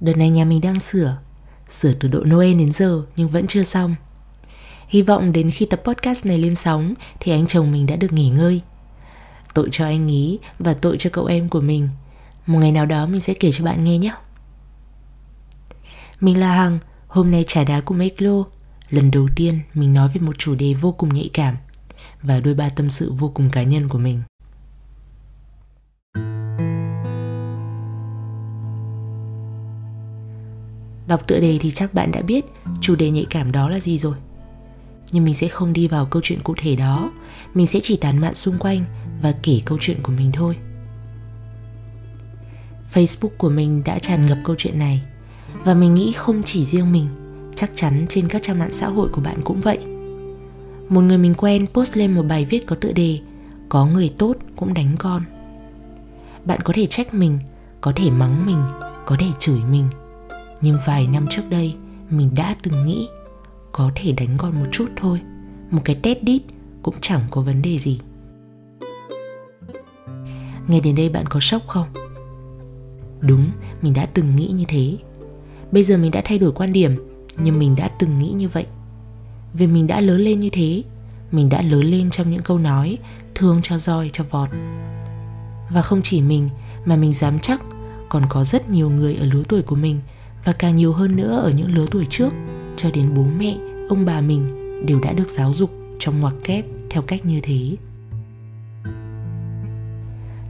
Đợt này nhà mình đang sửa. Sửa từ độ Noel đến giờ, nhưng vẫn chưa xong. Hy vọng đến khi tập podcast này lên sóng, Thì anh chồng mình đã được nghỉ ngơi. Tội cho anh ý và tội cho cậu em của mình. Một ngày nào đó mình sẽ kể cho bạn nghe nhé. Mình là Hằng, Hôm nay trả đá cùng Eklo Lần đầu tiên mình nói về một chủ đề vô cùng nhạy cảm Và đôi ba tâm sự vô cùng cá nhân của mình. Đọc tựa đề thì chắc bạn đã biết chủ đề nhạy cảm đó là gì rồi. Nhưng mình sẽ không đi vào câu chuyện cụ thể đó, mình sẽ chỉ tán mạn xung quanh và kể câu chuyện của mình thôi. Facebook của mình đã tràn ngập câu chuyện này và mình nghĩ không chỉ riêng mình, chắc chắn trên các trang mạng xã hội của bạn cũng vậy. Một người mình quen post lên một bài viết có tựa đề Có người tốt cũng đánh con. Bạn có thể trách mình, có thể mắng mình, có thể chửi mình – nhưng vài năm trước đây, mình đã từng nghĩ có thể đánh con một chút thôi. Một cái tét đít cũng chẳng có vấn đề gì. Nghe đến đây bạn có sốc không? Đúng, mình đã từng nghĩ như thế. Bây giờ mình đã thay đổi quan điểm, nhưng mình đã từng nghĩ như vậy. Vì mình đã lớn lên như thế, mình đã lớn lên trong những câu nói thương cho roi cho vọt và không chỉ mình, mà mình dám chắc còn có rất nhiều người ở lứa tuổi của mình và càng nhiều hơn nữa ở những lứa tuổi trước, cho đến bố mẹ, ông bà mình đều đã được giáo dục trong ngoặc kép theo cách như thế.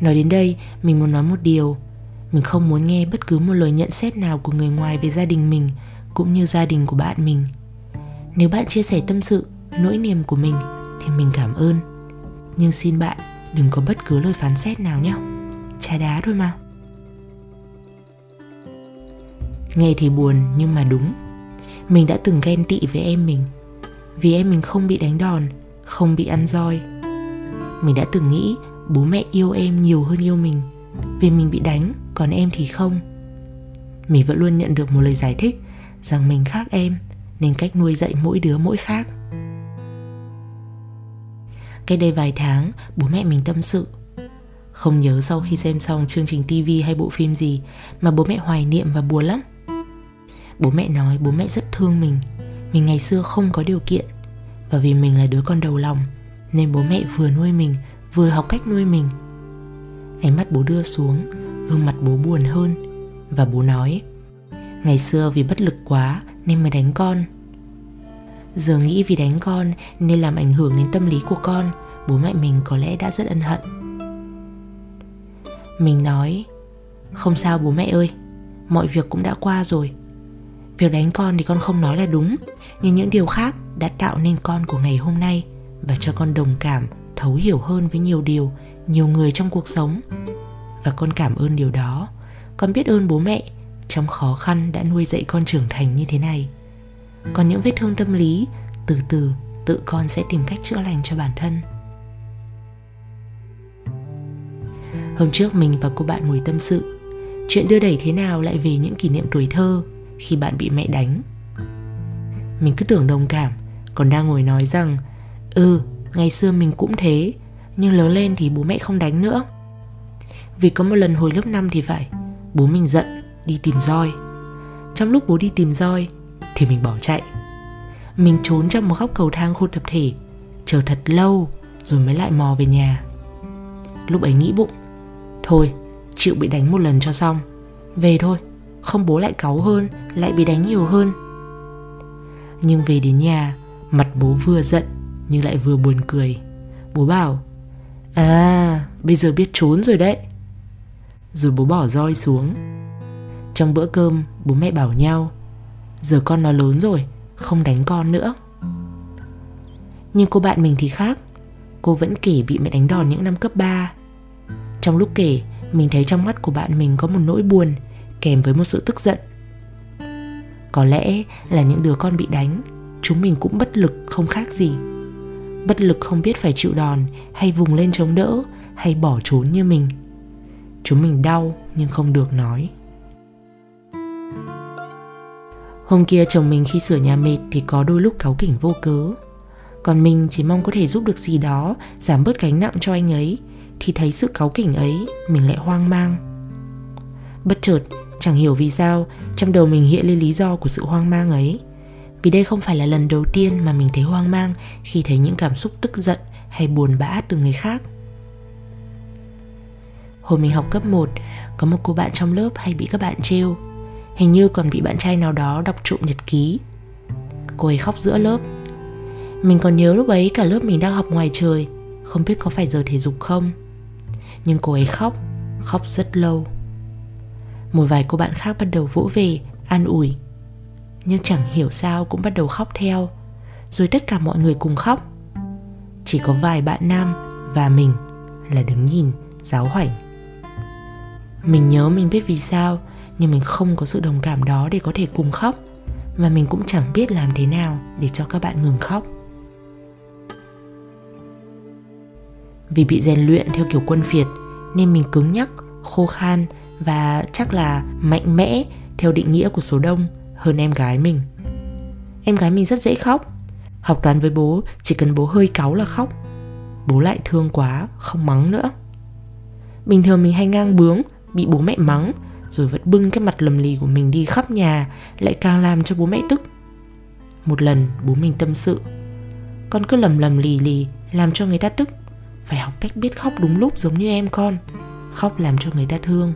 Nói đến đây, mình muốn nói một điều. Mình không muốn nghe bất cứ một lời nhận xét nào của người ngoài về gia đình mình, cũng như gia đình của bạn mình. Nếu bạn chia sẻ tâm sự, nỗi niềm của mình thì mình cảm ơn. Nhưng xin bạn đừng có bất cứ lời phán xét nào nhé. Trà đá thôi mà. Nghe thì buồn, nhưng mà đúng. Mình đã từng ghen tị với em mình. Vì em mình không bị đánh đòn, Không bị ăn roi. Mình đã từng nghĩ bố mẹ yêu em nhiều hơn yêu mình. Vì mình bị đánh, Còn em thì không. Mình vẫn luôn nhận được một lời giải thích Rằng mình khác em, Nên cách nuôi dạy mỗi đứa mỗi khác. Cách đây vài tháng, Bố mẹ mình tâm sự. Không nhớ sau khi xem xong chương trình TV hay bộ phim gì, Mà bố mẹ hoài niệm và buồn lắm. Bố mẹ nói bố mẹ rất thương mình. Mình ngày xưa không có điều kiện. Và vì mình là đứa con đầu lòng, Nên bố mẹ vừa nuôi mình, Vừa học cách nuôi mình. Ánh mắt bố đưa xuống, Gương mặt bố buồn hơn. Và bố nói, Ngày xưa vì bất lực quá Nên mới đánh con. Giờ nghĩ vì đánh con Nên làm ảnh hưởng đến tâm lý của con, Bố mẹ mình có lẽ đã rất ân hận. Mình nói, Không sao bố mẹ ơi, Mọi việc cũng đã qua rồi. Việc đánh con thì con không nói là đúng Nhưng những điều khác đã tạo nên con của ngày hôm nay Và cho con đồng cảm, thấu hiểu hơn với nhiều điều Nhiều người trong cuộc sống. Và con cảm ơn điều đó. Con biết ơn bố mẹ Trong khó khăn đã nuôi dạy con trưởng thành như thế này. Còn những vết thương tâm lý Từ từ tự con sẽ tìm cách chữa lành cho bản thân. Hôm trước mình và cô bạn ngồi tâm sự Chuyện đưa đẩy thế nào lại về những kỷ niệm tuổi thơ? Khi bạn bị mẹ đánh. Mình cứ tưởng đồng cảm, còn đang ngồi nói rằng ừ ngày xưa mình cũng thế, nhưng lớn lên thì bố mẹ không đánh nữa. Vì có một lần hồi lớp 5 thì phải, bố mình giận, đi tìm roi. Trong lúc bố đi tìm roi, thì mình bỏ chạy. Mình trốn trong một góc cầu thang khu tập thể, chờ thật lâu rồi mới lại mò về nhà. Lúc ấy nghĩ bụng, thôi, chịu bị đánh một lần cho xong, về thôi không bố lại cáu hơn, lại bị đánh nhiều hơn. Nhưng về đến nhà, mặt bố vừa giận, nhưng lại vừa buồn cười. Bố bảo à bây giờ biết trốn rồi đấy. Rồi bố bỏ roi xuống. Trong bữa cơm, bố mẹ bảo nhau, giờ con nó lớn rồi, không đánh con nữa. Nhưng cô bạn mình thì khác. Cô vẫn kể bị mẹ đánh đòn những năm cấp 3 trong lúc kể, mình thấy trong mắt của bạn mình có một nỗi buồn kèm với một sự tức giận. Có lẽ là những đứa con bị đánh, chúng mình cũng bất lực không khác gì. Bất lực không biết phải chịu đòn hay vùng lên chống đỡ hay bỏ trốn như mình. Chúng mình đau nhưng không được nói. Hôm kia chồng mình khi sửa nhà mệt thì có đôi lúc cáu kỉnh vô cớ. Còn mình chỉ mong có thể giúp được gì đó, giảm bớt gánh nặng cho anh ấy. Thì thấy sự cáu kỉnh ấy, mình lại hoang mang. Bất chợt Chẳng hiểu vì sao, trong đầu mình hiện lên lý do của sự hoang mang ấy. Vì đây không phải là lần đầu tiên mà mình thấy hoang mang Khi thấy những cảm xúc tức giận hay buồn bã từ người khác. Hồi mình học cấp 1 Có một cô bạn trong lớp hay bị các bạn trêu. Hình như còn bị bạn trai nào đó đọc trộm nhật ký. Cô ấy khóc giữa lớp. Mình còn nhớ lúc ấy cả lớp mình đang học ngoài trời, Không biết có phải giờ thể dục không. Nhưng cô ấy khóc Khóc rất lâu. Một vài cô bạn khác bắt đầu vỗ về, An ủi. Nhưng chẳng hiểu sao cũng bắt đầu khóc theo. Rồi tất cả mọi người cùng khóc. Chỉ có vài bạn nam Và mình là đứng nhìn, giáo hoảnh. Mình nhớ mình biết vì sao, nhưng mình không có sự đồng cảm đó để có thể cùng khóc. Và mình cũng chẳng biết làm thế nào để cho các bạn ngừng khóc. Vì bị rèn luyện theo kiểu quân phiệt, nên mình cứng nhắc, khô khan và chắc là mạnh mẽ theo định nghĩa của số đông hơn em gái mình. Em gái mình rất dễ khóc. Học toán với bố, chỉ cần bố hơi cáu là khóc. Bố lại thương quá, không mắng nữa. Bình thường mình hay ngang bướng, bị bố mẹ mắng, rồi vẫn bưng cái mặt lầm lì của mình đi khắp nhà, lại càng làm cho bố mẹ tức. Một lần bố mình tâm sự, con cứ lầm lầm lì lì, làm cho người ta tức. Phải học cách biết khóc đúng lúc giống như em con. Khóc làm cho người ta thương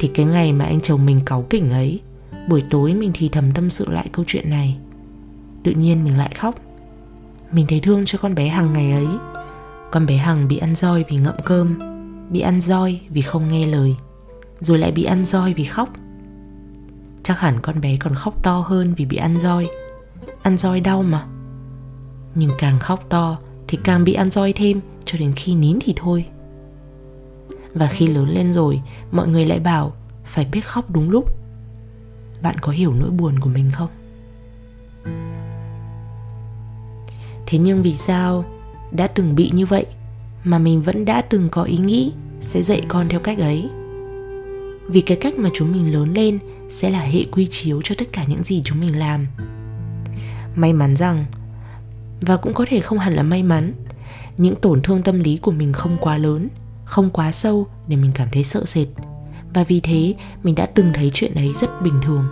thì cái ngày mà anh chồng mình cáu kỉnh ấy, buổi tối mình thì thầm tâm sự lại câu chuyện này. Tự nhiên mình lại khóc. Mình thấy thương cho con bé hằng ngày ấy. Con bé hằng bị ăn roi vì ngậm cơm, bị ăn roi vì không nghe lời, rồi lại bị ăn roi vì khóc. Chắc hẳn con bé còn khóc to hơn vì bị ăn roi. Ăn roi đau mà. Nhưng càng khóc to thì càng bị ăn roi thêm, cho đến khi nín thì thôi và khi lớn lên rồi, mọi người lại bảo, phải biết khóc đúng lúc. Bạn có hiểu nỗi buồn của mình không? Thế nhưng vì sao đã từng bị như vậy mà mình vẫn đã từng có ý nghĩ sẽ dạy con theo cách ấy? Vì cái cách mà chúng mình lớn lên sẽ là hệ quy chiếu cho tất cả những gì chúng mình làm. May mắn rằng, và cũng có thể không hẳn là may mắn, những tổn thương tâm lý của mình không quá lớn không quá sâu để mình cảm thấy sợ sệt. Và vì thế, mình đã từng thấy chuyện ấy rất bình thường.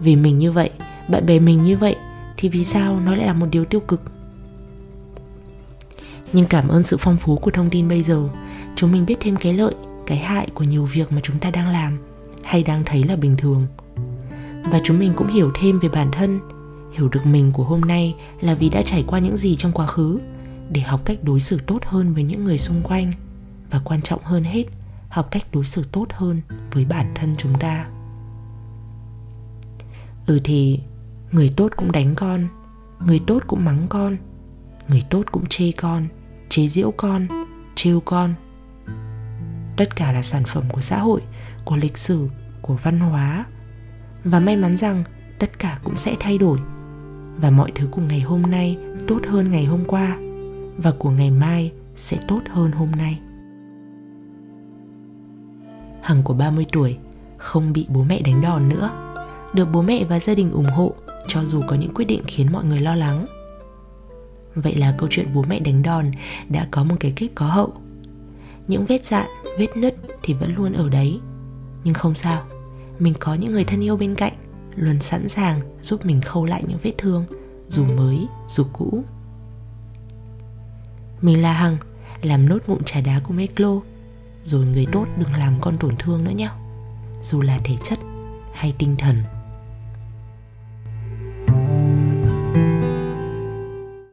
Vì mình như vậy, bạn bè mình như vậy, thì vì sao nó lại là một điều tiêu cực? Nhưng cảm ơn sự phong phú của thông tin bây giờ. Chúng mình biết thêm cái lợi, cái hại của nhiều việc mà chúng ta đang làm, hay đang thấy là bình thường. Và chúng mình cũng hiểu thêm về bản thân. Hiểu được mình của hôm nay là vì đã trải qua những gì trong quá khứ, để học cách đối xử tốt hơn với những người xung quanh và quan trọng hơn hết, học cách đối xử tốt hơn với bản thân chúng ta. Ừ thì, người tốt cũng đánh con, người tốt cũng mắng con, người tốt cũng chê con, chế giễu con, trêu con. Tất cả là sản phẩm của xã hội, của lịch sử, của văn hóa. Và may mắn rằng, tất cả cũng sẽ thay đổi. Và mọi thứ của ngày hôm nay tốt hơn ngày hôm qua, và của ngày mai sẽ tốt hơn hôm nay. Hằng của 30 tuổi, không bị bố mẹ đánh đòn nữa. Được bố mẹ và gia đình ủng hộ, cho dù có những quyết định khiến mọi người lo lắng. Vậy là câu chuyện bố mẹ đánh đòn đã có một cái kết có hậu. Những vết dạn vết nứt thì vẫn luôn ở đấy. Nhưng không sao, mình có những người thân yêu bên cạnh, luôn sẵn sàng giúp mình khâu lại những vết thương, dù mới, dù cũ. Mình là hằng, làm nốt mụn trà đá của meclo rồi người tốt đừng làm con tổn thương nữa nhé. Dù là thể chất hay tinh thần.